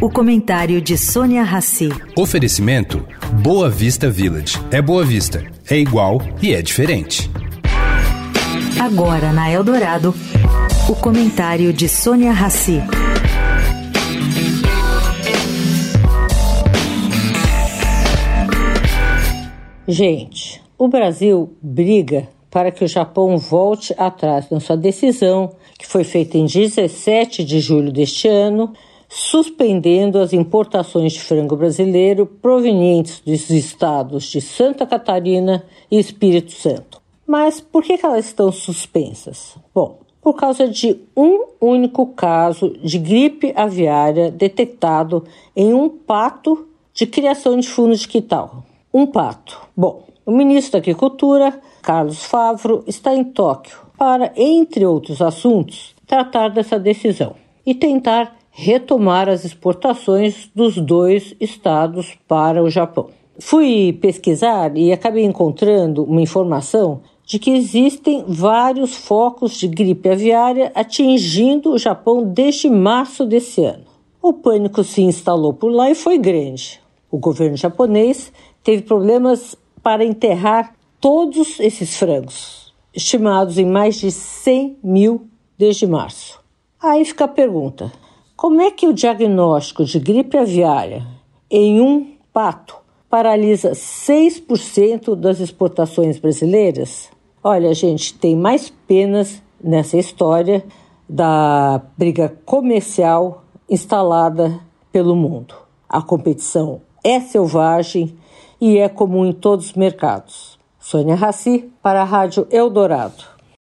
O comentário de Sônia Rassi. Oferecimento Boa Vista Village. É Boa Vista, é igual e é diferente. Agora na Eldorado, o comentário de Sônia Rassi. Gente, o Brasil briga para que o Japão volte atrás na sua decisão, que foi feita em 17 de julho deste ano, suspendendo as importações de frango brasileiro provenientes dos estados de Santa Catarina e Espírito Santo. Mas por que elas estão suspensas? Bom, por causa de um único caso de gripe aviária detectado em um pato de criação de fundo de quintal. Um pato. Bom, o ministro da Agricultura, Carlos Favro, está em Tóquio para, entre outros assuntos, tratar dessa decisão e tentar retomar as exportações dos dois estados para o Japão. Fui pesquisar e acabei encontrando uma informação de que existem vários focos de gripe aviária atingindo o Japão desde março desse ano. O pânico se instalou por lá e foi grande. O governo japonês teve problemas para enterrar todos esses frangos, estimados em mais de 100 mil desde março. Aí fica a pergunta: como é que o diagnóstico de gripe aviária em um pato paralisa 6% das exportações brasileiras? Olha, gente, tem mais penas nessa história da briga comercial instalada pelo mundo. A competição é selvagem e é comum em todos os mercados. Sônia Raci, para a Rádio Eldorado.